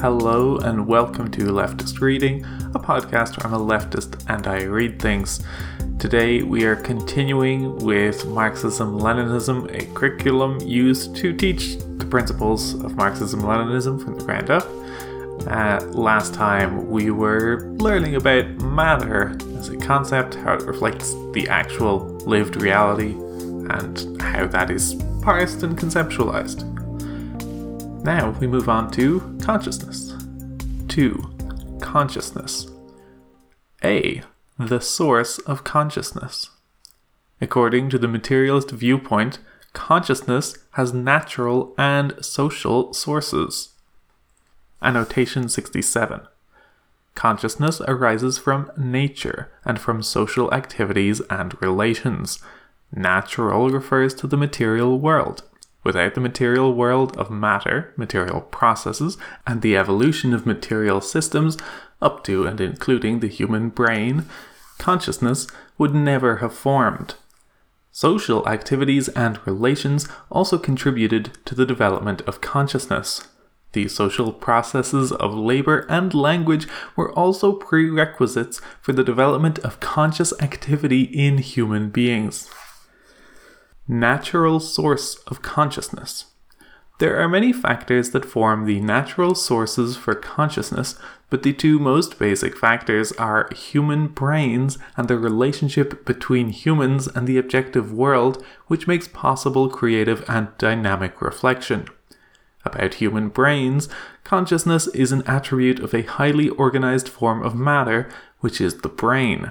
Hello and welcome to Leftist Reading, a podcast where I'm a leftist and I read things. Today we are continuing with Marxism Leninism, a curriculum used to teach the principles of Marxism Leninism from the ground up. Uh, last time we were learning about matter as a concept, how it reflects the actual lived reality, and how that is parsed and conceptualized. Now we move on to consciousness. 2. Consciousness. A. The source of consciousness. According to the materialist viewpoint, consciousness has natural and social sources. Annotation 67. Consciousness arises from nature and from social activities and relations. Natural refers to the material world. Without the material world of matter, material processes, and the evolution of material systems, up to and including the human brain, consciousness would never have formed. Social activities and relations also contributed to the development of consciousness. The social processes of labor and language were also prerequisites for the development of conscious activity in human beings natural source of consciousness. There are many factors that form the natural sources for consciousness, but the two most basic factors are human brains and the relationship between humans and the objective world, which makes possible creative and dynamic reflection. About human brains, consciousness is an attribute of a highly organized form of matter, which is the brain.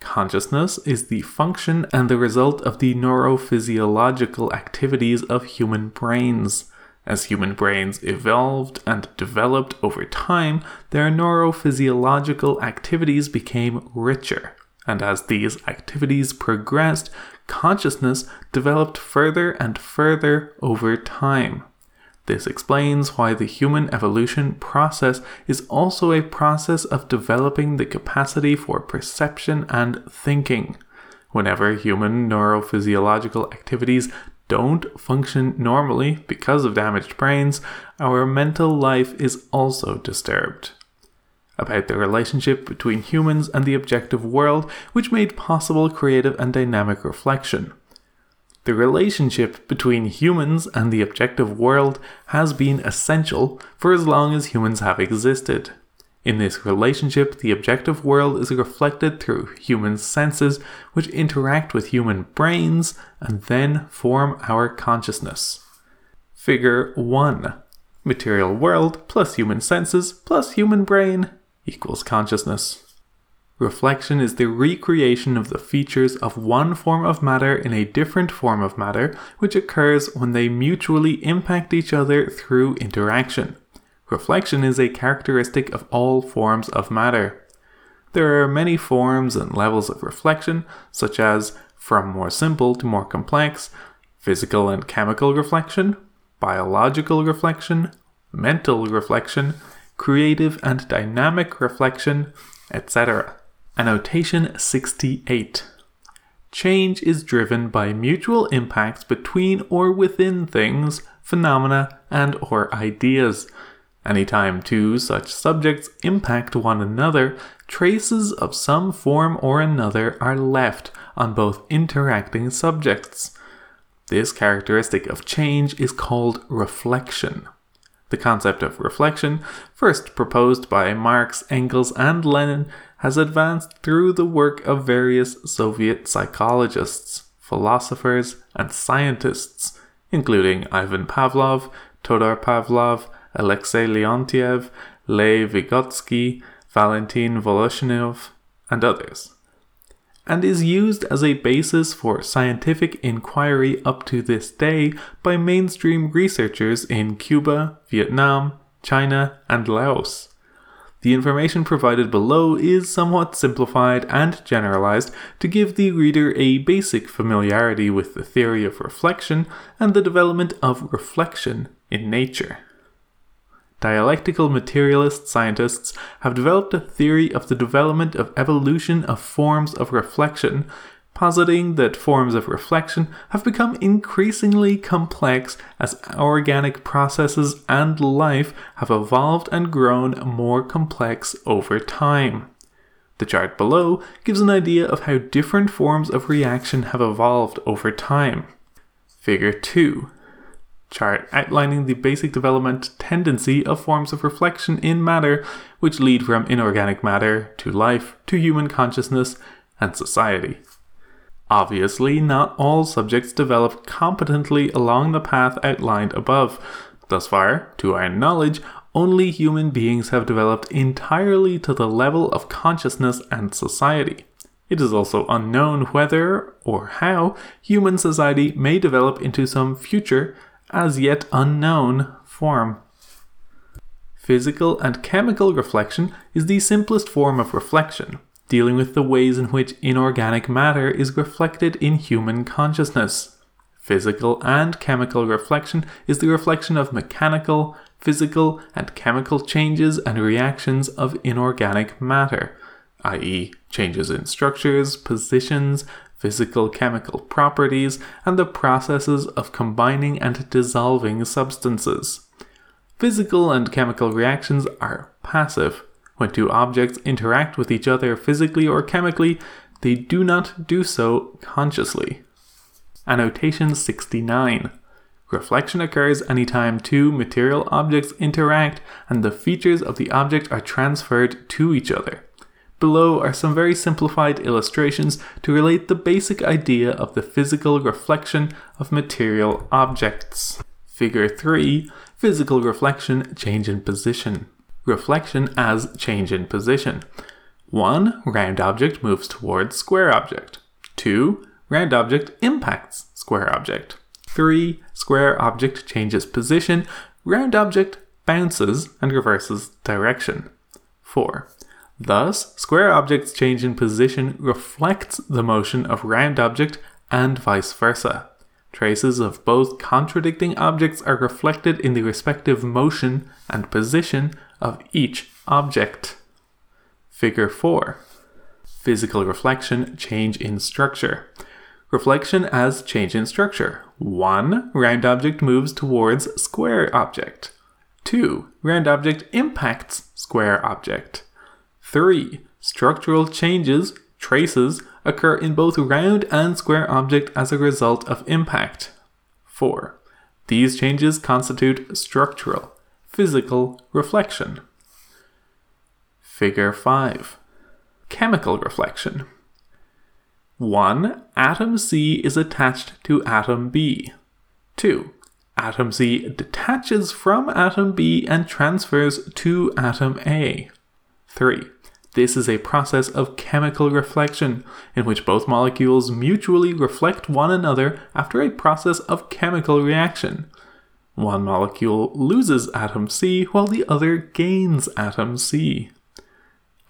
Consciousness is the function and the result of the neurophysiological activities of human brains. As human brains evolved and developed over time, their neurophysiological activities became richer. And as these activities progressed, consciousness developed further and further over time. This explains why the human evolution process is also a process of developing the capacity for perception and thinking. Whenever human neurophysiological activities don't function normally because of damaged brains, our mental life is also disturbed. About the relationship between humans and the objective world, which made possible creative and dynamic reflection. The relationship between humans and the objective world has been essential for as long as humans have existed. In this relationship, the objective world is reflected through human senses, which interact with human brains and then form our consciousness. Figure 1 Material world plus human senses plus human brain equals consciousness. Reflection is the recreation of the features of one form of matter in a different form of matter, which occurs when they mutually impact each other through interaction. Reflection is a characteristic of all forms of matter. There are many forms and levels of reflection, such as from more simple to more complex, physical and chemical reflection, biological reflection, mental reflection, creative and dynamic reflection, etc. Annotation 68. Change is driven by mutual impacts between or within things, phenomena, and or ideas. Anytime two such subjects impact one another, traces of some form or another are left on both interacting subjects. This characteristic of change is called reflection. The concept of reflection, first proposed by Marx, Engels, and Lenin, has advanced through the work of various Soviet psychologists, philosophers, and scientists, including Ivan Pavlov, Todor Pavlov, Alexei Leontiev, Lev Vygotsky, Valentin Voloshinov, and others, and is used as a basis for scientific inquiry up to this day by mainstream researchers in Cuba, Vietnam, China, and Laos. The information provided below is somewhat simplified and generalized to give the reader a basic familiarity with the theory of reflection and the development of reflection in nature. Dialectical materialist scientists have developed a theory of the development of evolution of forms of reflection, positing that forms of reflection have become increasingly complex as organic processes and life have evolved and grown more complex over time. The chart below gives an idea of how different forms of reaction have evolved over time. Figure 2 chart outlining the basic development tendency of forms of reflection in matter, which lead from inorganic matter to life to human consciousness and society. Obviously, not all subjects develop competently along the path outlined above. Thus far, to our knowledge, only human beings have developed entirely to the level of consciousness and society. It is also unknown whether or how human society may develop into some future, as yet unknown, form. Physical and chemical reflection is the simplest form of reflection dealing with the ways in which inorganic matter is reflected in human consciousness. Physical and chemical reflection is the reflection of mechanical, physical, and chemical changes and reactions of inorganic matter, i.e., changes in structures, positions, physical chemical properties, and the processes of combining and dissolving substances. Physical and chemical reactions are passive, when two objects interact with each other physically or chemically, they do not do so consciously. Annotation 69. Reflection occurs anytime two material objects interact and the features of the object are transferred to each other. Below are some very simplified illustrations to relate the basic idea of the physical reflection of material objects. Figure 3 Physical reflection, change in position reflection as change in position. 1. Round object moves towards square object. 2. Round object impacts square object. 3. Square object changes position. Round object bounces and reverses direction. 4. Thus, square object's change in position reflects the motion of round object and vice versa. Traces of both contradicting objects are reflected in the respective motion and position of each object. Figure 4 Physical reflection, change in structure. Reflection as change in structure. 1. Round object moves towards square object. 2. Round object impacts square object. 3. Structural changes, traces, occur in both round and square object as a result of impact. 4. These changes constitute structural, physical reflection. Figure 5 Chemical reflection. 1. Atom C is attached to atom B. 2. Atom C detaches from atom B and transfers to atom A. 3. This is a process of chemical reflection, in which both molecules mutually reflect one another after a process of chemical reaction. One molecule loses atom C while the other gains atom C.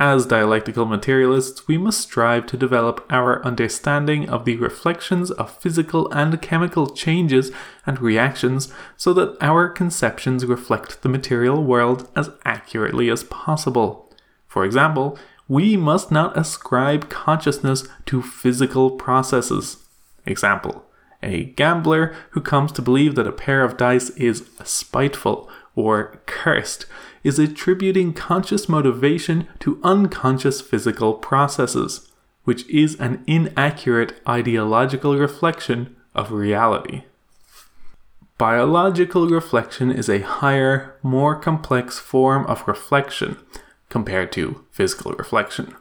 As dialectical materialists, we must strive to develop our understanding of the reflections of physical and chemical changes and reactions so that our conceptions reflect the material world as accurately as possible. For example, we must not ascribe consciousness to physical processes. Example a gambler who comes to believe that a pair of dice is spiteful or cursed is attributing conscious motivation to unconscious physical processes, which is an inaccurate ideological reflection of reality. Biological reflection is a higher, more complex form of reflection compared to physical reflection.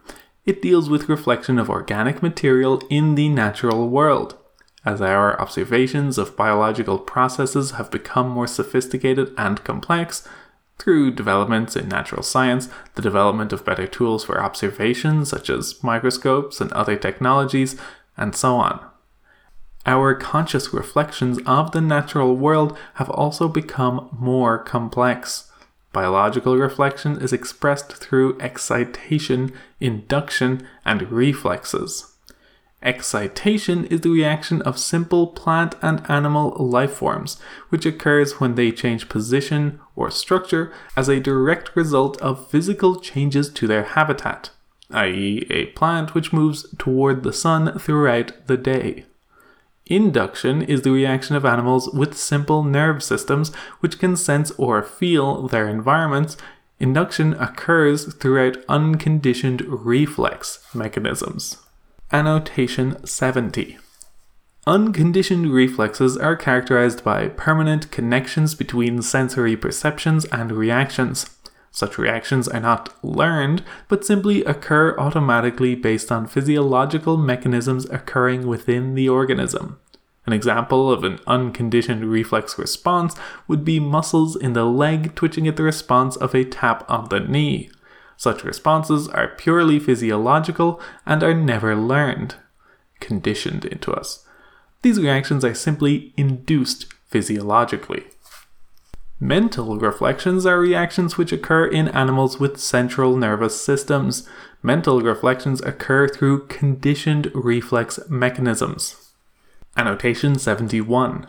It deals with reflection of organic material in the natural world as our observations of biological processes have become more sophisticated and complex, through developments in natural science, the development of better tools for observation, such as microscopes and other technologies, and so on. Our conscious reflections of the natural world have also become more complex. Biological reflection is expressed through excitation, induction, and reflexes. Excitation is the reaction of simple plant and animal life forms, which occurs when they change position or structure as a direct result of physical changes to their habitat. i.e., a plant which moves toward the sun throughout the day. Induction is the reaction of animals with simple nerve systems which can sense or feel their environments. Induction occurs throughout unconditioned reflex mechanisms. Annotation 70. Unconditioned reflexes are characterized by permanent connections between sensory perceptions and reactions. Such reactions are not learned, but simply occur automatically based on physiological mechanisms occurring within the organism. An example of an unconditioned reflex response would be muscles in the leg twitching at the response of a tap on the knee. Such responses are purely physiological and are never learned, conditioned into us. These reactions are simply induced physiologically. Mental reflections are reactions which occur in animals with central nervous systems. Mental reflections occur through conditioned reflex mechanisms. Annotation 71.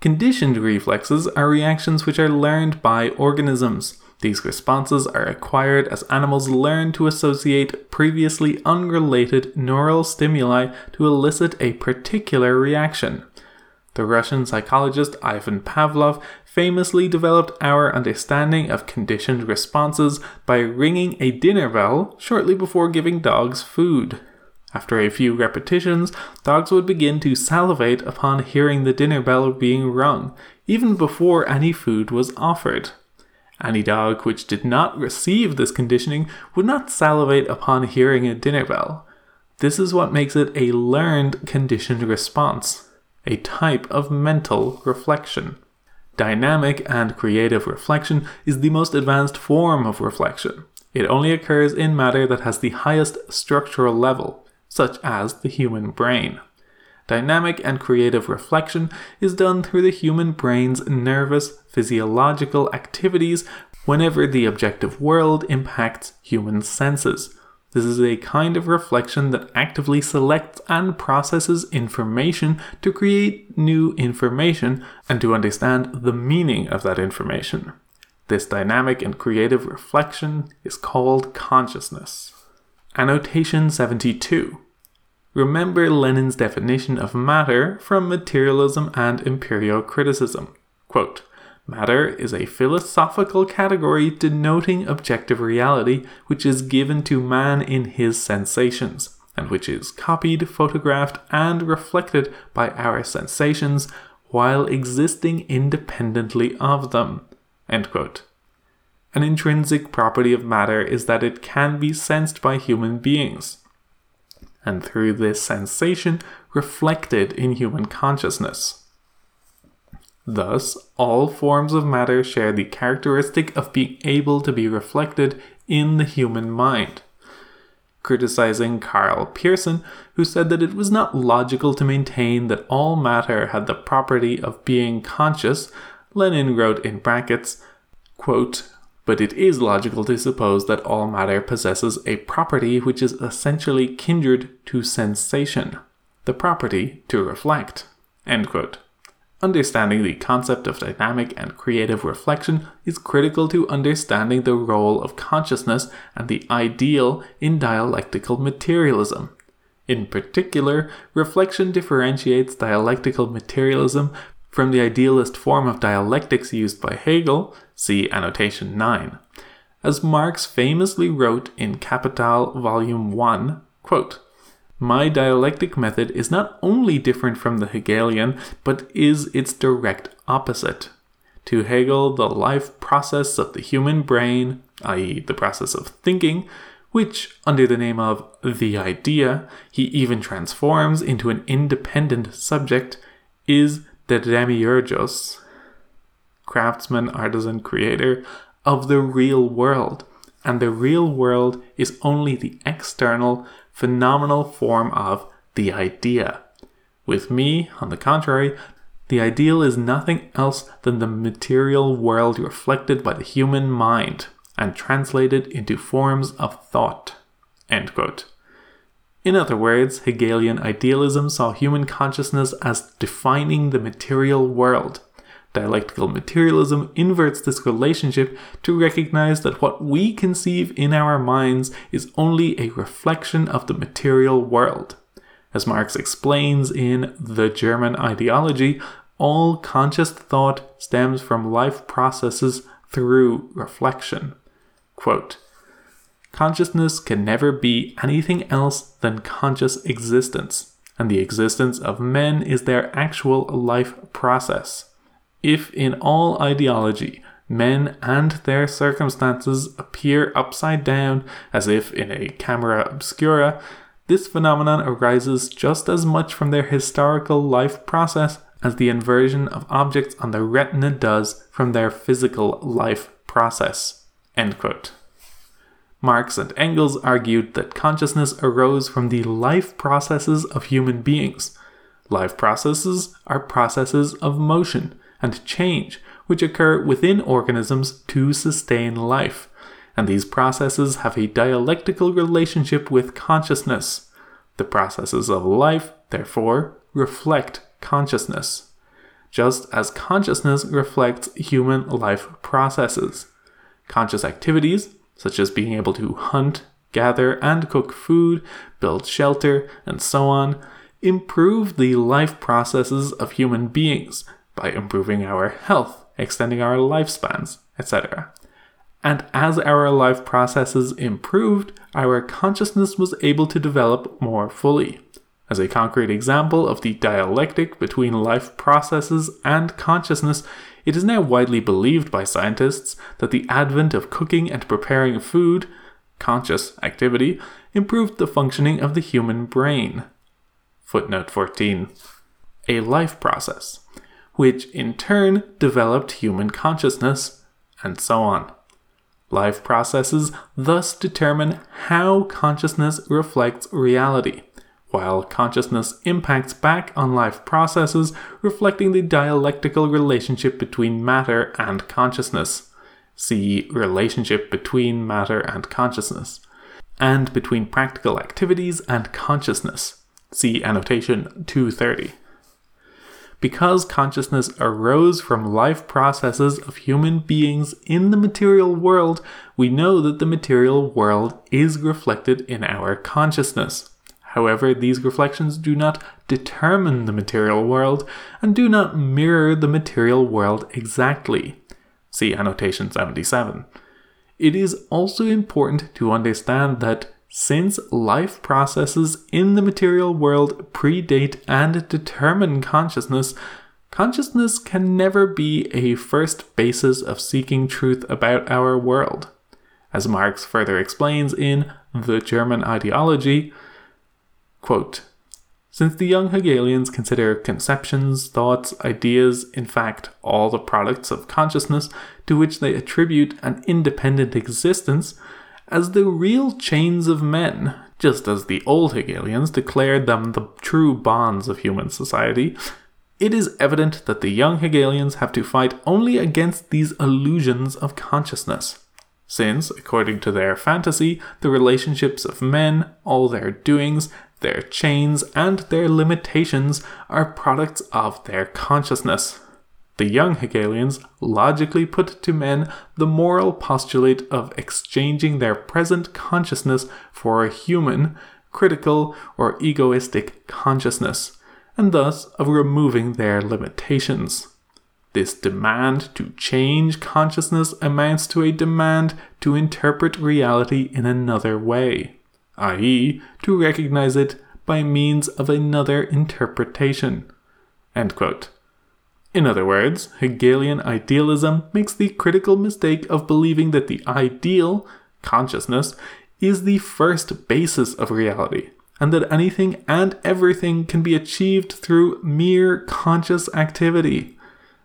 Conditioned reflexes are reactions which are learned by organisms. These responses are acquired as animals learn to associate previously unrelated neural stimuli to elicit a particular reaction. The Russian psychologist Ivan Pavlov famously developed our understanding of conditioned responses by ringing a dinner bell shortly before giving dogs food. After a few repetitions, dogs would begin to salivate upon hearing the dinner bell being rung, even before any food was offered. Any dog which did not receive this conditioning would not salivate upon hearing a dinner bell. This is what makes it a learned conditioned response a type of mental reflection. Dynamic and creative reflection is the most advanced form of reflection. It only occurs in matter that has the highest structural level, such as the human brain. Dynamic and creative reflection is done through the human brain's nervous physiological activities whenever the objective world impacts human senses, this is a kind of reflection that actively selects and processes information to create new information and to understand the meaning of that information. This dynamic and creative reflection is called consciousness. Annotation 72. Remember Lenin's definition of matter from materialism and empirio-criticism. Quote, Matter is a philosophical category denoting objective reality which is given to man in his sensations, and which is copied, photographed, and reflected by our sensations while existing independently of them. An intrinsic property of matter is that it can be sensed by human beings, and through this sensation reflected in human consciousness. Thus, all forms of matter share the characteristic of being able to be reflected in the human mind. Criticizing Karl Pearson, who said that it was not logical to maintain that all matter had the property of being conscious, Lenin wrote in brackets, quote, but it is logical to suppose that all matter possesses a property which is essentially kindred to sensation, the property to reflect. Understanding the concept of dynamic and creative reflection is critical to understanding the role of consciousness and the ideal in dialectical materialism. In particular, reflection differentiates dialectical materialism from the idealist form of dialectics used by Hegel, see annotation 9. As Marx famously wrote in Capital, Volume 1, quote, my dialectic method is not only different from the Hegelian, but is its direct opposite. To Hegel, the life process of the human brain, i.e., the process of thinking, which, under the name of the idea, he even transforms into an independent subject, is the demiurgos, craftsman, artisan, creator of the real world. And the real world is only the external, phenomenal form of the idea. With me, on the contrary, the ideal is nothing else than the material world reflected by the human mind and translated into forms of thought. In other words, Hegelian idealism saw human consciousness as defining the material world. Dialectical materialism inverts this relationship to recognize that what we conceive in our minds is only a reflection of the material world. As Marx explains in The German Ideology, all conscious thought stems from life processes through reflection. Quote, Consciousness can never be anything else than conscious existence, and the existence of men is their actual life process. If in all ideology men and their circumstances appear upside down as if in a camera obscura, this phenomenon arises just as much from their historical life process as the inversion of objects on the retina does from their physical life process. Marx and Engels argued that consciousness arose from the life processes of human beings. Life processes are processes of motion, and change, which occur within organisms to sustain life. And these processes have a dialectical relationship with consciousness. The processes of life, therefore, reflect consciousness, just as consciousness reflects human life processes. Conscious activities, such as being able to hunt, gather, and cook food, build shelter, and so on, improve the life processes of human beings by improving our health, extending our lifespans, etc. And as our life processes improved, our consciousness was able to develop more fully. As a concrete example of the dialectic between life processes and consciousness, it is now widely believed by scientists that the advent of cooking and preparing food, conscious activity, improved the functioning of the human brain. Footnote 14. A life process which in turn developed human consciousness, and so on. Life processes thus determine how consciousness reflects reality, while consciousness impacts back on life processes, reflecting the dialectical relationship between matter and consciousness. See relationship between matter and consciousness, and between practical activities and consciousness. See annotation 230. Because consciousness arose from life processes of human beings in the material world, we know that the material world is reflected in our consciousness. However, these reflections do not determine the material world and do not mirror the material world exactly. See annotation 77. It is also important to understand that since life processes in the material world predate and determine consciousness, consciousness can never be a first basis of seeking truth about our world. As Marx further explains in The German Ideology, quote, since the young Hegelians consider conceptions, thoughts, ideas, in fact, all the products of consciousness to which they attribute an independent existence, as the real chains of men, just as the old Hegelians declared them the true bonds of human society, it is evident that the young Hegelians have to fight only against these illusions of consciousness. Since, according to their fantasy, the relationships of men, all their doings, their chains, and their limitations are products of their consciousness. The young Hegelians logically put to men the moral postulate of exchanging their present consciousness for a human, critical, or egoistic consciousness, and thus of removing their limitations. This demand to change consciousness amounts to a demand to interpret reality in another way, i.e., to recognize it by means of another interpretation. In other words, Hegelian idealism makes the critical mistake of believing that the ideal, consciousness, is the first basis of reality, and that anything and everything can be achieved through mere conscious activity.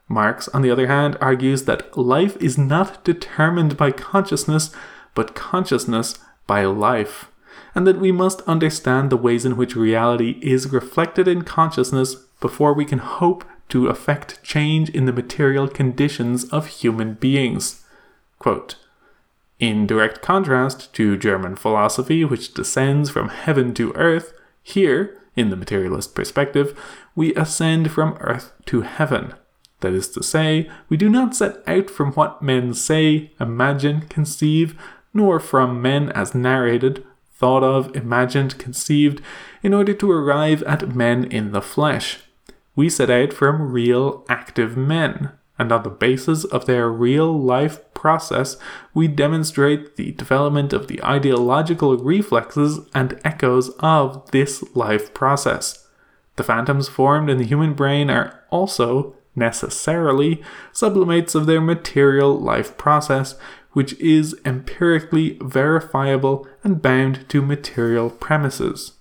Marx, on the other hand, argues that life is not determined by consciousness, but consciousness by life, and that we must understand the ways in which reality is reflected in consciousness before we can hope to affect change in the material conditions of human beings. Quote, in direct contrast to German philosophy, which descends from heaven to earth, here, in the materialist perspective, we ascend from earth to heaven. That is to say, we do not set out from what men say, imagine, conceive, nor from men as narrated, thought of, imagined, conceived, in order to arrive at men in the flesh. We set out from real, active men, and on the basis of their real life process, we demonstrate the development of the ideological reflexes and echoes of this life process. The phantoms formed in the human brain are also, necessarily, sublimates of their material life process, which is empirically verifiable and bound to material premises.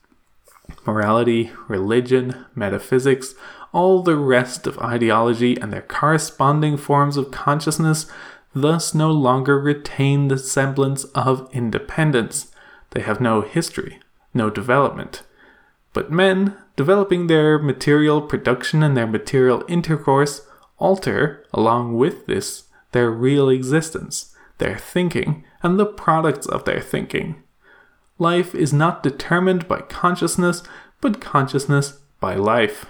Morality, religion, metaphysics, all the rest of ideology and their corresponding forms of consciousness thus no longer retain the semblance of independence. They have no history, no development. But men, developing their material production and their material intercourse, alter, along with this, their real existence, their thinking, and the products of their thinking. Life is not determined by consciousness, but consciousness by life.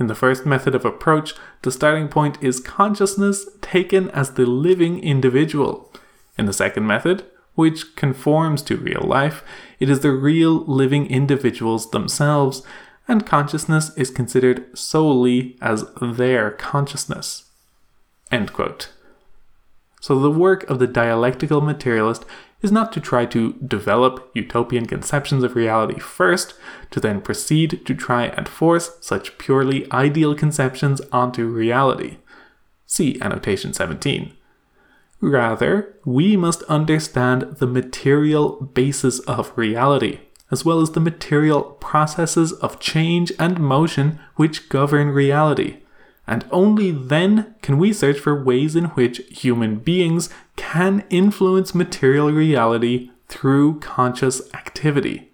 In the first method of approach, the starting point is consciousness taken as the living individual. In the second method, which conforms to real life, it is the real living individuals themselves, and consciousness is considered solely as their consciousness. So the work of the dialectical materialist is not to try to develop utopian conceptions of reality first, to then proceed to try and force such purely ideal conceptions onto reality. See annotation 17. Rather, we must understand the material basis of reality, as well as the material processes of change and motion which govern reality and only then can we search for ways in which human beings can influence material reality through conscious activity.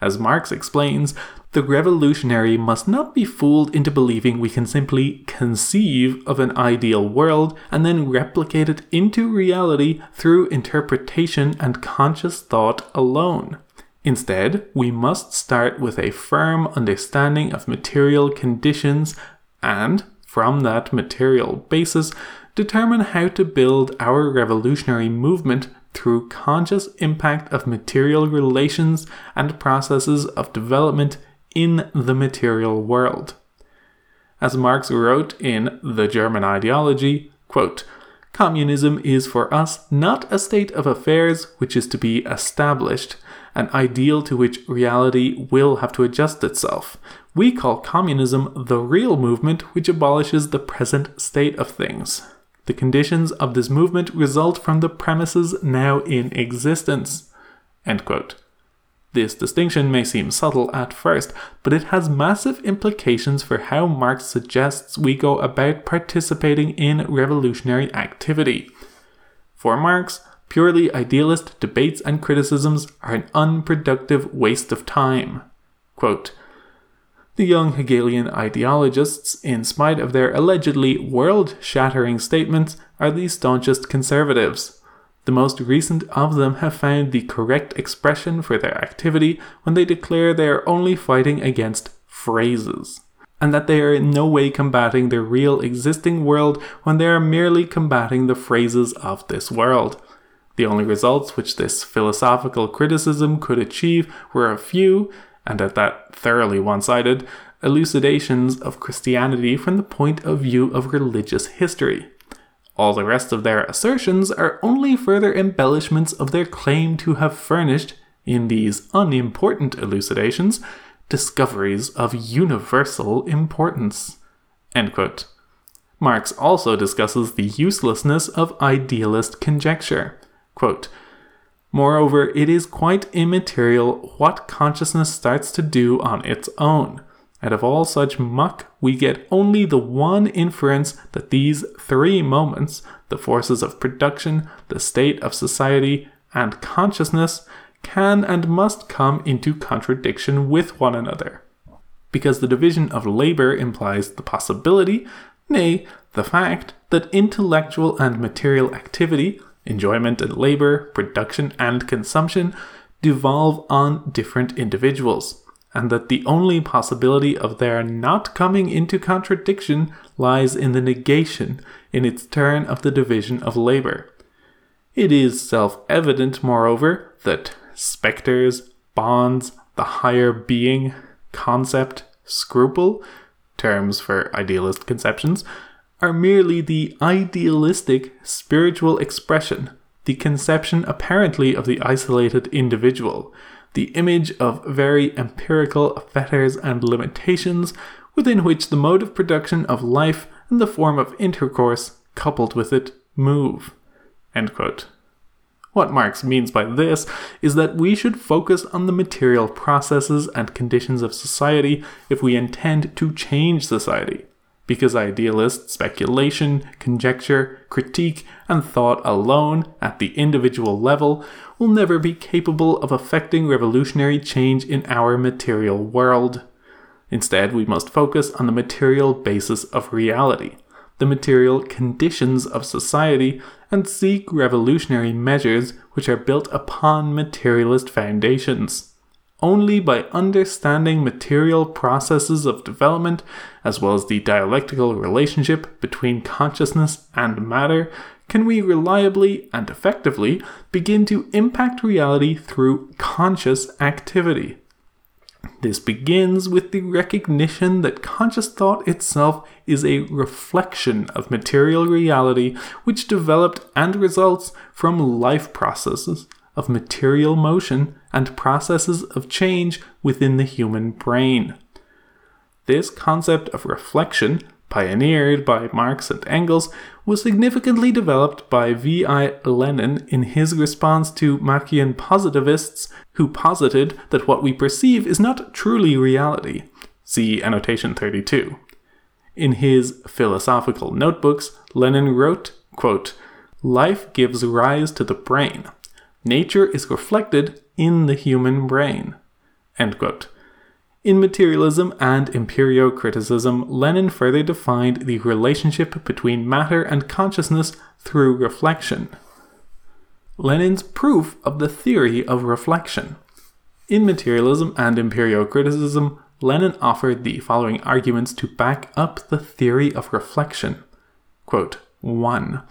As Marx explains, the revolutionary must not be fooled into believing we can simply conceive of an ideal world and then replicate it into reality through interpretation and conscious thought alone. Instead, we must start with a firm understanding of material conditions and, from that material basis, determine how to build our revolutionary movement through conscious impact of material relations and processes of development in the material world. As Marx wrote in The German Ideology, quote, Communism is for us not a state of affairs which is to be established, an ideal to which reality will have to adjust itself. We call communism the real movement which abolishes the present state of things. The conditions of this movement result from the premises now in existence. This distinction may seem subtle at first, but it has massive implications for how Marx suggests we go about participating in revolutionary activity. For Marx, purely idealist debates and criticisms are an unproductive waste of time. Quote, the young Hegelian ideologists, in spite of their allegedly world shattering statements, are the staunchest conservatives. The most recent of them have found the correct expression for their activity when they declare they are only fighting against phrases, and that they are in no way combating the real existing world when they are merely combating the phrases of this world. The only results which this philosophical criticism could achieve were a few, and at that thoroughly one sided, elucidations of Christianity from the point of view of religious history. All the rest of their assertions are only further embellishments of their claim to have furnished, in these unimportant elucidations, discoveries of universal importance. Marx also discusses the uselessness of idealist conjecture. Quote, Moreover, it is quite immaterial what consciousness starts to do on its own. Out of all such muck, we get only the one inference that these three moments, the forces of production, the state of society, and consciousness, can and must come into contradiction with one another. Because the division of labor implies the possibility, nay, the fact, that intellectual and material activity Enjoyment and labor, production and consumption devolve on different individuals. and that the only possibility of their not coming into contradiction lies in the negation, in its turn, of the division of labor. It is self evident, moreover, that spectres, bonds, the higher being, concept, scruple, terms for idealist conceptions, are merely the idealistic spiritual expression, the conception apparently of the isolated individual, the image of very empirical fetters and limitations within which the mode of production of life and the form of intercourse coupled with it move. What Marx means by this is that we should focus on the material processes and conditions of society if we intend to change society. Because idealist speculation, conjecture, critique, and thought alone, at the individual level, will never be capable of affecting revolutionary change in our material world. Instead, we must focus on the material basis of reality the material conditions of society and seek revolutionary measures which are built upon materialist foundations. Only by understanding material processes of development, as well as the dialectical relationship between consciousness and matter, can we reliably and effectively begin to impact reality through conscious activity. This begins with the recognition that conscious thought itself is a reflection of material reality which developed and results from life processes of material motion and processes of change within the human brain. This concept of reflection pioneered by Marx and Engels, was significantly developed by V.I. Lenin in his response to Machian positivists who posited that what we perceive is not truly reality. See annotation 32. In his philosophical notebooks, Lenin wrote, quote, Life gives rise to the brain. Nature is reflected in the human brain. In materialism and empirio-criticism, Lenin further defined the relationship between matter and consciousness through reflection. Lenin's proof of the theory of reflection. In materialism and empirio-criticism, Lenin offered the following arguments to back up the theory of reflection. Quote, 1.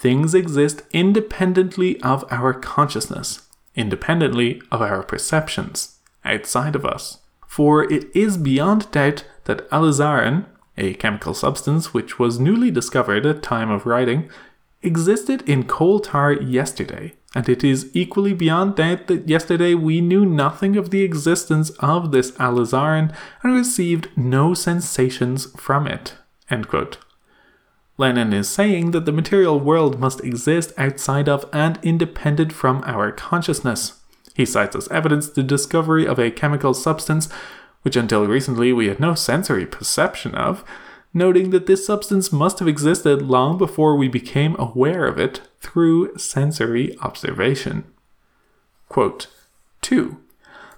Things exist independently of our consciousness, independently of our perceptions, outside of us. For it is beyond doubt that alizarin, a chemical substance which was newly discovered at time of writing, existed in coal tar yesterday, and it is equally beyond doubt that yesterday we knew nothing of the existence of this alizarin and received no sensations from it. Lenin is saying that the material world must exist outside of and independent from our consciousness. He cites as evidence the discovery of a chemical substance which until recently we had no sensory perception of, noting that this substance must have existed long before we became aware of it through sensory observation. Quote, 2.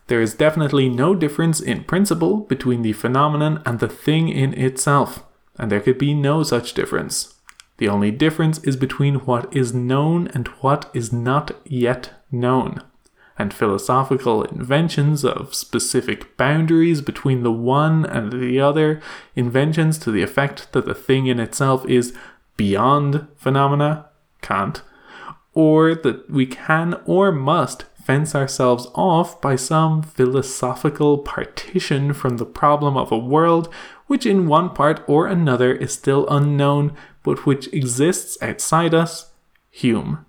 There is definitely no difference in principle between the phenomenon and the thing in itself, and there could be no such difference. The only difference is between what is known and what is not yet known and philosophical inventions of specific boundaries between the one and the other, inventions to the effect that the thing in itself is beyond phenomena, Kant, or that we can or must fence ourselves off by some philosophical partition from the problem of a world which in one part or another is still unknown but which exists outside us, Hume.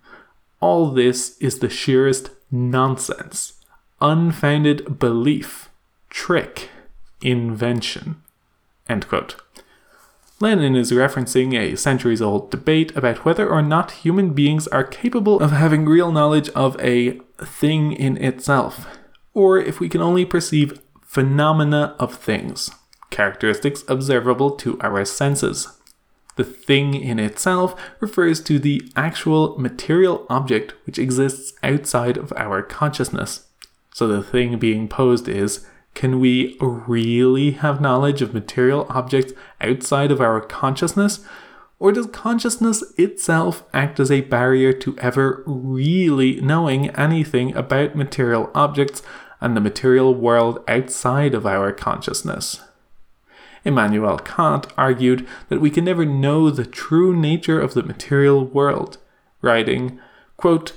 All this is the sheerest nonsense, unfounded belief, trick, invention. End quote. Lenin is referencing a centuries old debate about whether or not human beings are capable of having real knowledge of a thing in itself, or if we can only perceive phenomena of things, characteristics observable to our senses. The thing in itself refers to the actual material object which exists outside of our consciousness. So the thing being posed is can we really have knowledge of material objects outside of our consciousness? Or does consciousness itself act as a barrier to ever really knowing anything about material objects and the material world outside of our consciousness. Immanuel Kant argued that we can never know the true nature of the material world, writing, quote,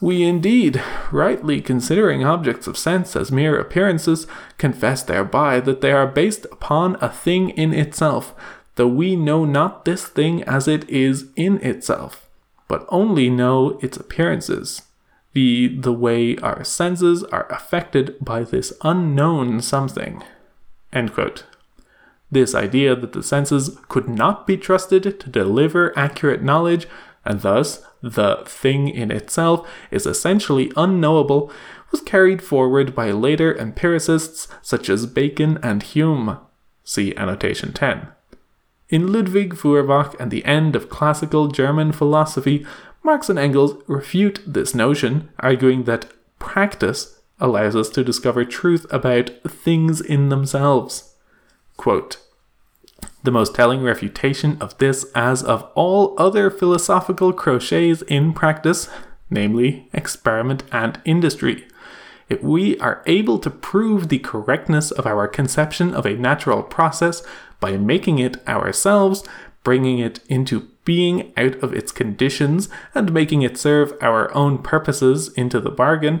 we indeed, rightly considering objects of sense as mere appearances, confess thereby that they are based upon a thing in itself, though we know not this thing as it is in itself, but only know its appearances, be the way our senses are affected by this unknown something. This idea that the senses could not be trusted to deliver accurate knowledge, and thus the thing in itself is essentially unknowable, was carried forward by later empiricists such as Bacon and Hume. See annotation 10. In Ludwig Feuerbach and the End of Classical German Philosophy, Marx and Engels refute this notion, arguing that practice allows us to discover truth about things in themselves. Quote, the most telling refutation of this, as of all other philosophical crotchets in practice, namely experiment and industry. If we are able to prove the correctness of our conception of a natural process by making it ourselves, bringing it into being out of its conditions, and making it serve our own purposes into the bargain,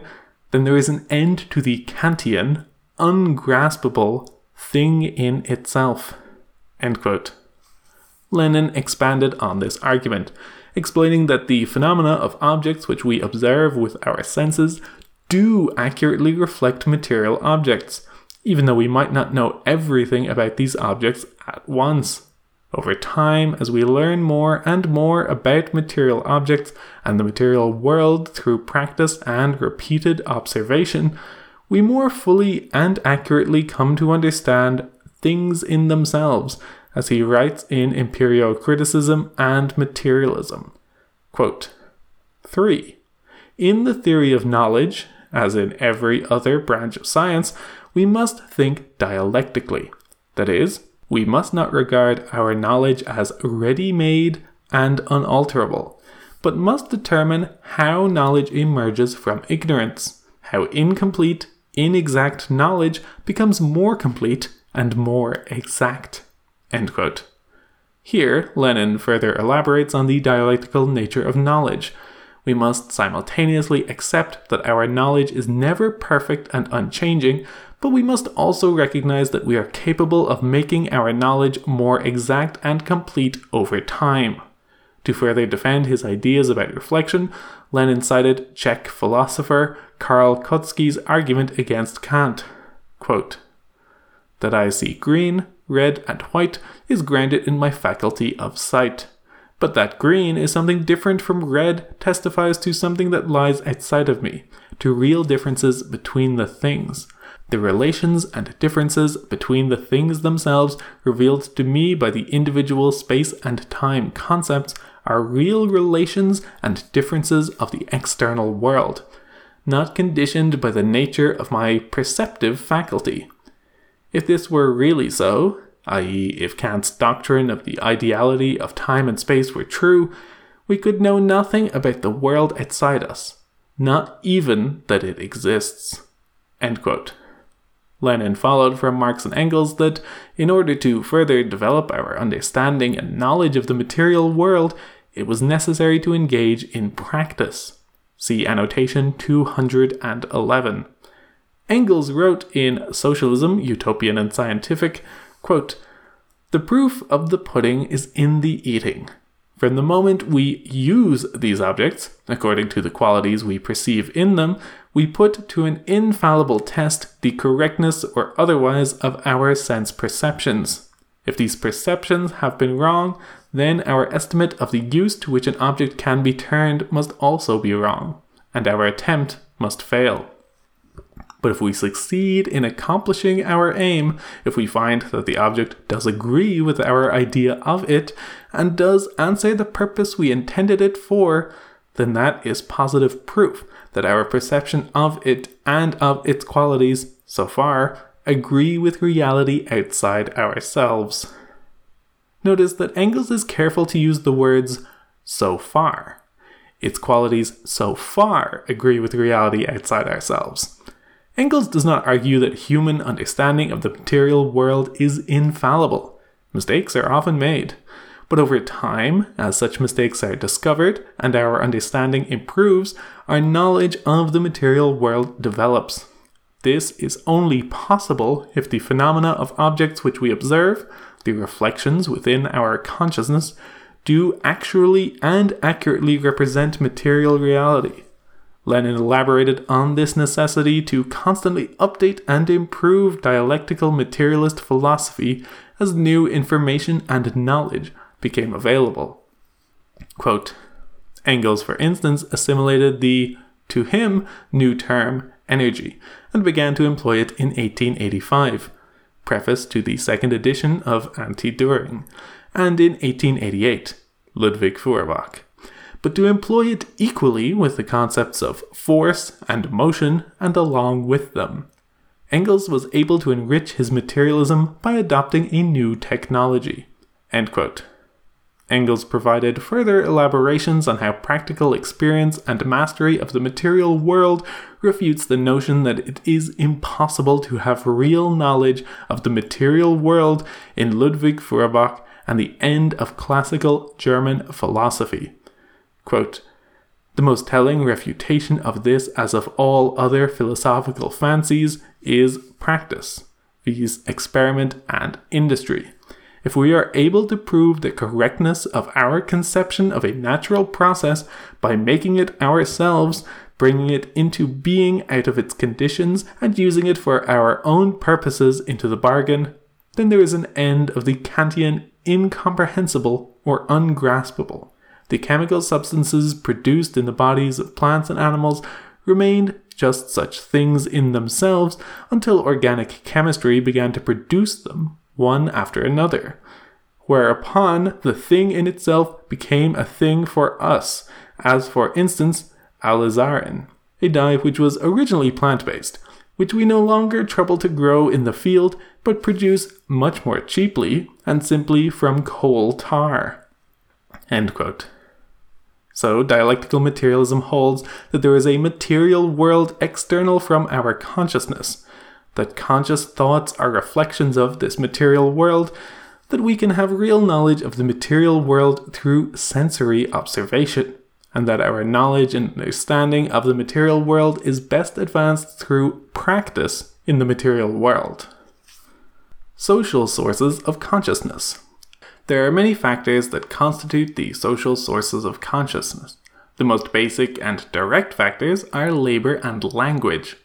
then there is an end to the Kantian, ungraspable thing in itself. End quote. Lenin expanded on this argument, explaining that the phenomena of objects which we observe with our senses do accurately reflect material objects, even though we might not know everything about these objects at once. Over time, as we learn more and more about material objects and the material world through practice and repeated observation, we more fully and accurately come to understand things in themselves, as he writes in Empirio-Criticism and Materialism. Quote, 3. In the theory of knowledge, as in every other branch of science, we must think dialectically. That is, we must not regard our knowledge as ready made and unalterable, but must determine how knowledge emerges from ignorance, how incomplete, inexact knowledge becomes more complete and more exact. Here, Lenin further elaborates on the dialectical nature of knowledge. We must simultaneously accept that our knowledge is never perfect and unchanging, but we must also recognize that we are capable of making our knowledge more exact and complete over time. To further defend his ideas about reflection, Lenin cited Czech philosopher Karl Kautsky's argument against Kant. Quote, that I see green, red, and white is grounded in my faculty of sight. But that green is something different from red testifies to something that lies outside of me, to real differences between the things. The relations and differences between the things themselves revealed to me by the individual space and time concepts are real relations and differences of the external world, not conditioned by the nature of my perceptive faculty. If this were really so, i.e., if Kant's doctrine of the ideality of time and space were true, we could know nothing about the world outside us, not even that it exists. Lenin followed from Marx and Engels that, in order to further develop our understanding and knowledge of the material world, it was necessary to engage in practice. See annotation 211. Engels wrote in Socialism, Utopian and Scientific, quote, The proof of the pudding is in the eating. From the moment we use these objects, according to the qualities we perceive in them, we put to an infallible test the correctness or otherwise of our sense perceptions. If these perceptions have been wrong, then our estimate of the use to which an object can be turned must also be wrong, and our attempt must fail. But if we succeed in accomplishing our aim, if we find that the object does agree with our idea of it, and does answer the purpose we intended it for, then that is positive proof that our perception of it and of its qualities, so far, agree with reality outside ourselves. Notice that Engels is careful to use the words so far. Its qualities so far agree with reality outside ourselves. Engels does not argue that human understanding of the material world is infallible. Mistakes are often made. But over time, as such mistakes are discovered and our understanding improves, our knowledge of the material world develops. This is only possible if the phenomena of objects which we observe, the reflections within our consciousness, do actually and accurately represent material reality. Lenin elaborated on this necessity to constantly update and improve dialectical materialist philosophy as new information and knowledge became available. Quote, Engels, for instance, assimilated the, to him, new term energy and began to employ it in 1885, preface to the second edition of Anti-Dühring, and in 1888, Ludwig Feuerbach but to employ it equally with the concepts of force and motion and along with them. Engels was able to enrich his materialism by adopting a new technology. Engels provided further elaborations on how practical experience and mastery of the material world refutes the notion that it is impossible to have real knowledge of the material world in Ludwig Feuerbach and the end of classical German philosophy. Quote, the most telling refutation of this, as of all other philosophical fancies, is practice, viz., experiment and industry. If we are able to prove the correctness of our conception of a natural process by making it ourselves, bringing it into being out of its conditions, and using it for our own purposes into the bargain, then there is an end of the Kantian incomprehensible or ungraspable. The chemical substances produced in the bodies of plants and animals remained just such things in themselves until organic chemistry began to produce them one after another, whereupon the thing in itself became a thing for us, as for instance, alizarin, a dye which was originally plant based, which we no longer trouble to grow in the field but produce much more cheaply and simply from coal tar. So, dialectical materialism holds that there is a material world external from our consciousness, that conscious thoughts are reflections of this material world, that we can have real knowledge of the material world through sensory observation, and that our knowledge and understanding of the material world is best advanced through practice in the material world. Social sources of consciousness. There are many factors that constitute the social sources of consciousness. The most basic and direct factors are labor and language.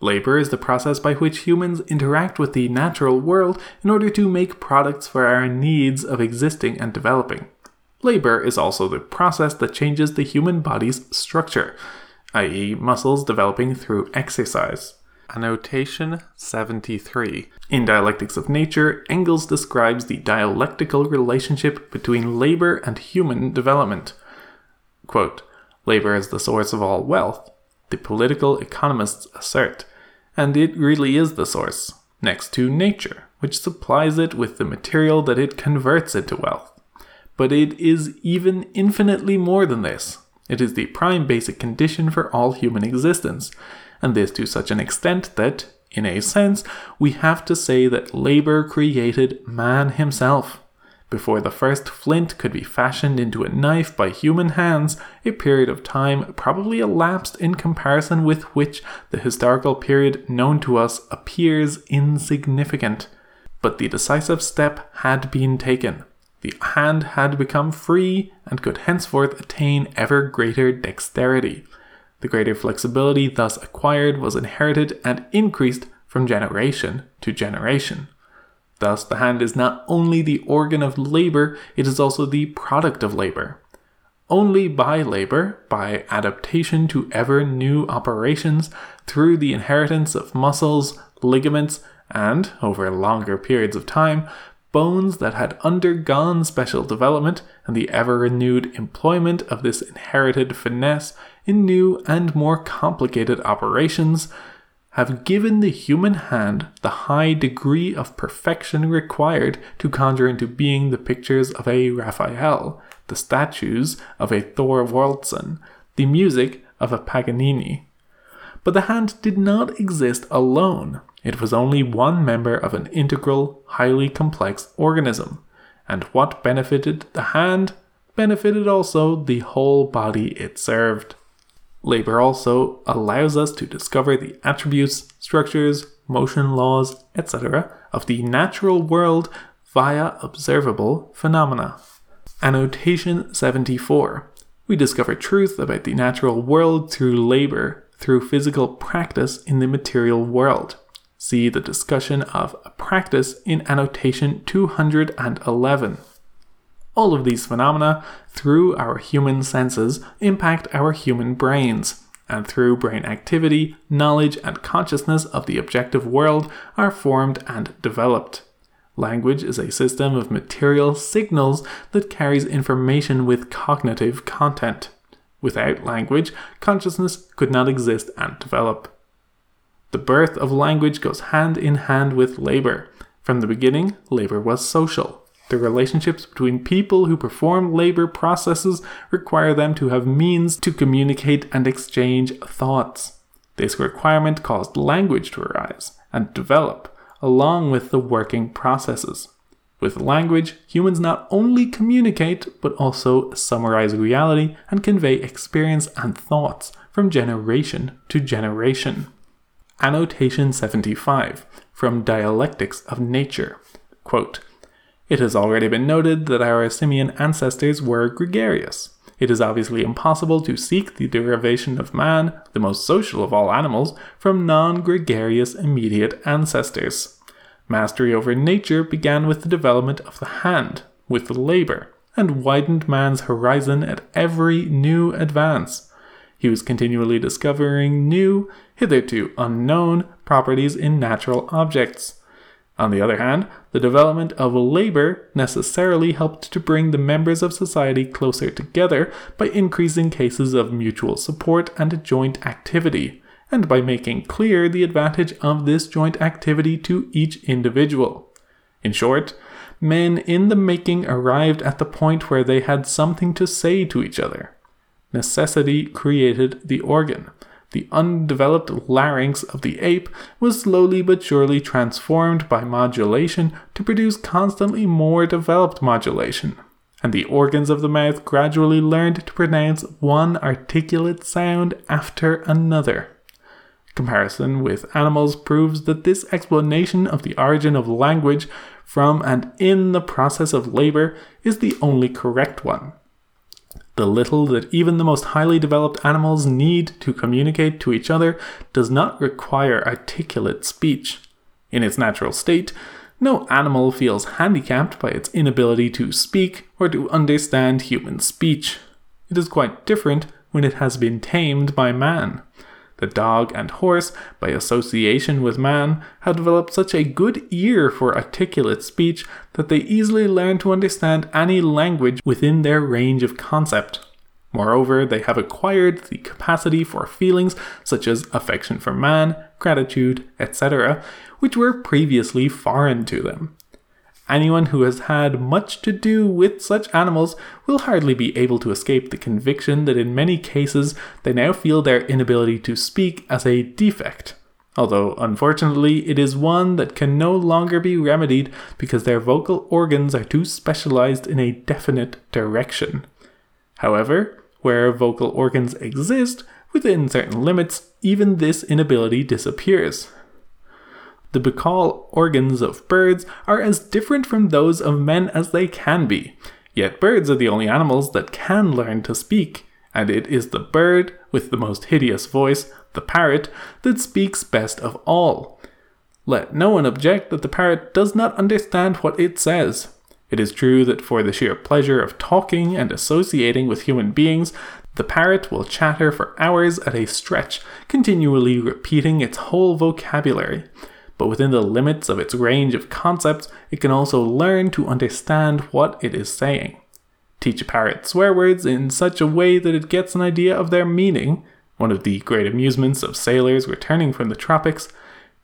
Labor is the process by which humans interact with the natural world in order to make products for our needs of existing and developing. Labor is also the process that changes the human body's structure, i.e., muscles developing through exercise. Annotation 73. In Dialectics of Nature, Engels describes the dialectical relationship between labor and human development. Quote, labor is the source of all wealth, the political economists assert, and it really is the source, next to nature, which supplies it with the material that it converts into wealth. But it is even infinitely more than this. It is the prime basic condition for all human existence and this to such an extent that, in a sense, we have to say that labor created man himself. Before the first flint could be fashioned into a knife by human hands, a period of time probably elapsed in comparison with which the historical period known to us appears insignificant. But the decisive step had been taken. The hand had become free and could henceforth attain ever greater dexterity. The greater flexibility thus acquired was inherited and increased from generation to generation. Thus, the hand is not only the organ of labor, it is also the product of labor. Only by labor, by adaptation to ever new operations, through the inheritance of muscles, ligaments, and, over longer periods of time, bones that had undergone special development, and the ever renewed employment of this inherited finesse in new and more complicated operations have given the human hand the high degree of perfection required to conjure into being the pictures of a Raphael, the statues of a Thorwaldsen, the music of a Paganini. But the hand did not exist alone. It was only one member of an integral, highly complex organism. And what benefited the hand benefited also the whole body it served. Labor also allows us to discover the attributes, structures, motion laws, etc., of the natural world via observable phenomena. Annotation 74. We discover truth about the natural world through labor, through physical practice in the material world. See the discussion of practice in annotation 211. All of these phenomena, through our human senses, impact our human brains, and through brain activity, knowledge, and consciousness of the objective world are formed and developed. Language is a system of material signals that carries information with cognitive content. Without language, consciousness could not exist and develop. The birth of language goes hand in hand with labor. From the beginning, labor was social. The relationships between people who perform labor processes require them to have means to communicate and exchange thoughts. This requirement caused language to arise and develop, along with the working processes. With language, humans not only communicate, but also summarize reality and convey experience and thoughts from generation to generation. Annotation 75 from Dialectics of Nature. Quote, it has already been noted that our simian ancestors were gregarious. It is obviously impossible to seek the derivation of man, the most social of all animals, from non gregarious immediate ancestors. Mastery over nature began with the development of the hand, with labor, and widened man's horizon at every new advance. He was continually discovering new, hitherto unknown, properties in natural objects. On the other hand, the development of labor necessarily helped to bring the members of society closer together by increasing cases of mutual support and joint activity and by making clear the advantage of this joint activity to each individual. In short, men in the making arrived at the point where they had something to say to each other. Necessity created the organ. The undeveloped larynx of the ape was slowly but surely transformed by modulation to produce constantly more developed modulation, and the organs of the mouth gradually learned to pronounce one articulate sound after another. Comparison with animals proves that this explanation of the origin of language from and in the process of labor is the only correct one. The little that even the most highly developed animals need to communicate to each other does not require articulate speech. In its natural state, no animal feels handicapped by its inability to speak or to understand human speech. It is quite different when it has been tamed by man. The dog and horse, by association with man, have developed such a good ear for articulate speech that they easily learn to understand any language within their range of concept. Moreover, they have acquired the capacity for feelings such as affection for man, gratitude, etc., which were previously foreign to them. Anyone who has had much to do with such animals will hardly be able to escape the conviction that in many cases they now feel their inability to speak as a defect, although unfortunately it is one that can no longer be remedied because their vocal organs are too specialized in a definite direction. However, where vocal organs exist, within certain limits, even this inability disappears. The buccal organs of birds are as different from those of men as they can be, yet birds are the only animals that can learn to speak, and it is the bird with the most hideous voice, the parrot, that speaks best of all. Let no one object that the parrot does not understand what it says. It is true that for the sheer pleasure of talking and associating with human beings, the parrot will chatter for hours at a stretch, continually repeating its whole vocabulary but within the limits of its range of concepts, it can also learn to understand what it is saying. Teach a parrot swear words in such a way that it gets an idea of their meaning, one of the great amusements of sailors returning from the tropics.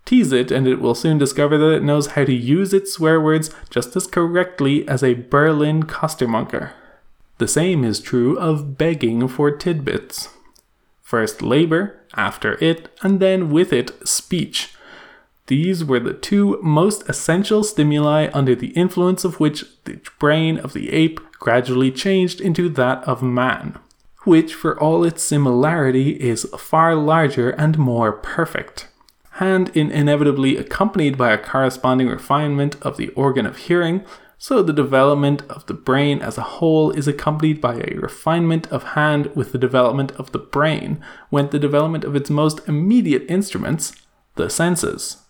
Tease it, and it will soon discover that it knows how to use its swear words just as correctly as a Berlin costermonger. The same is true of begging for tidbits. First labor, after it, and then with it, speech. These were the two most essential stimuli under the influence of which the brain of the ape gradually changed into that of man, which, for all its similarity, is far larger and more perfect. And in inevitably accompanied by a corresponding refinement of the organ of hearing, so the development of the brain as a whole is accompanied by a refinement of hand with the development of the brain, when the development of its most immediate instruments, the senses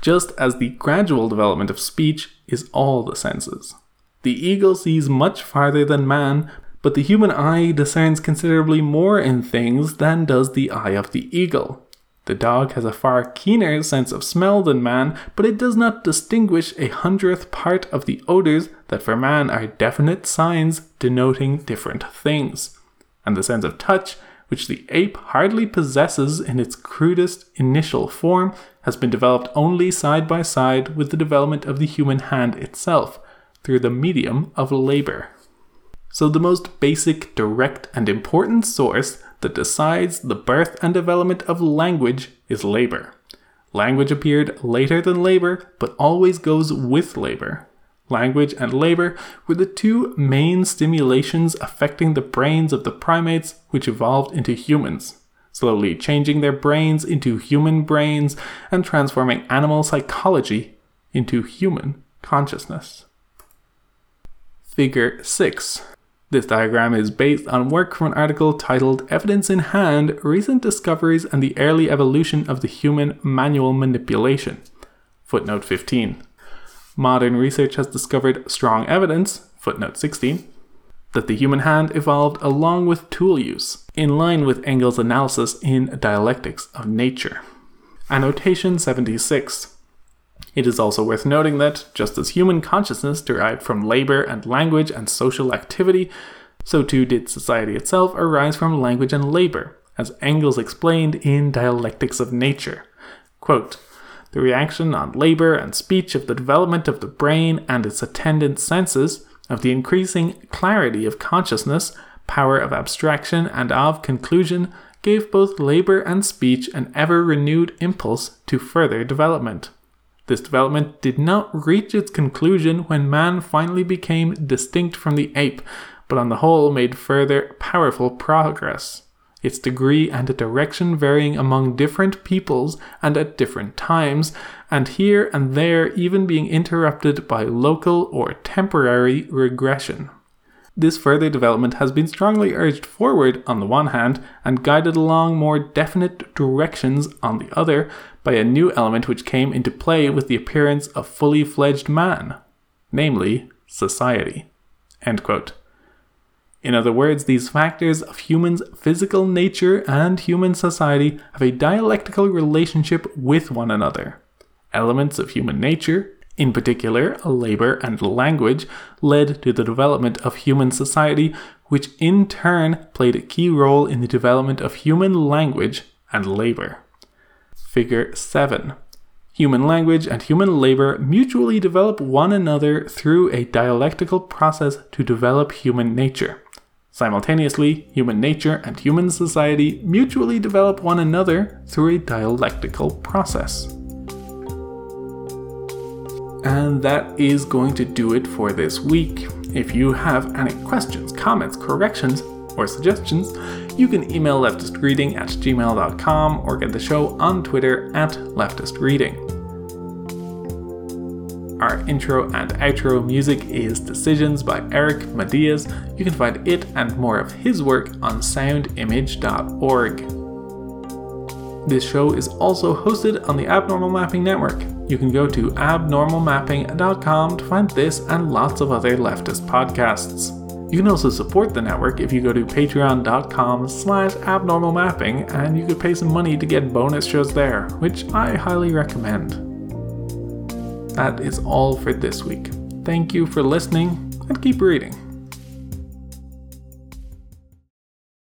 just as the gradual development of speech is all the senses. The eagle sees much farther than man, but the human eye discerns considerably more in things than does the eye of the eagle. The dog has a far keener sense of smell than man, but it does not distinguish a hundredth part of the odors that for man are definite signs denoting different things. And the sense of touch which the ape hardly possesses in its crudest initial form, has been developed only side by side with the development of the human hand itself through the medium of labor. So, the most basic, direct, and important source that decides the birth and development of language is labor. Language appeared later than labor, but always goes with labor language, and labor were the two main stimulations affecting the brains of the primates which evolved into humans, slowly changing their brains into human brains and transforming animal psychology into human consciousness. Figure 6. This diagram is based on work from an article titled Evidence in Hand Recent Discoveries and the Early Evolution of the Human Manual Manipulation. Footnote 15. Modern research has discovered strong evidence, footnote 16, that the human hand evolved along with tool use, in line with Engels' analysis in Dialectics of Nature. Annotation 76. It is also worth noting that, just as human consciousness derived from labor and language and social activity, so too did society itself arise from language and labor, as Engels explained in Dialectics of Nature. Quote, the reaction on labor and speech of the development of the brain and its attendant senses, of the increasing clarity of consciousness, power of abstraction, and of conclusion, gave both labor and speech an ever renewed impulse to further development. This development did not reach its conclusion when man finally became distinct from the ape, but on the whole made further powerful progress its degree and direction varying among different peoples and at different times, and here and there even being interrupted by local or temporary regression. This further development has been strongly urged forward on the one hand and guided along more definite directions on the other by a new element which came into play with the appearance of fully fledged man, namely society. End quote. In other words, these factors of humans' physical nature and human society have a dialectical relationship with one another. Elements of human nature, in particular labor and language, led to the development of human society, which in turn played a key role in the development of human language and labor. Figure 7. Human language and human labor mutually develop one another through a dialectical process to develop human nature. Simultaneously, human nature and human society mutually develop one another through a dialectical process. And that is going to do it for this week. If you have any questions, comments, corrections, or suggestions, you can email leftistreading at gmail.com or get the show on Twitter at leftistreading. Our intro and outro music is Decisions by Eric Matyas. You can find it and more of his work on soundimage.org. This show is also hosted on the Abnormal Mapping Network. You can go to abnormalmapping.com to find this and lots of other leftist podcasts. You can also support the network if you go to patreon.com slash abnormalmapping and you could pay some money to get bonus shows there, which I highly recommend that is all for this week. Thank you for listening and keep reading.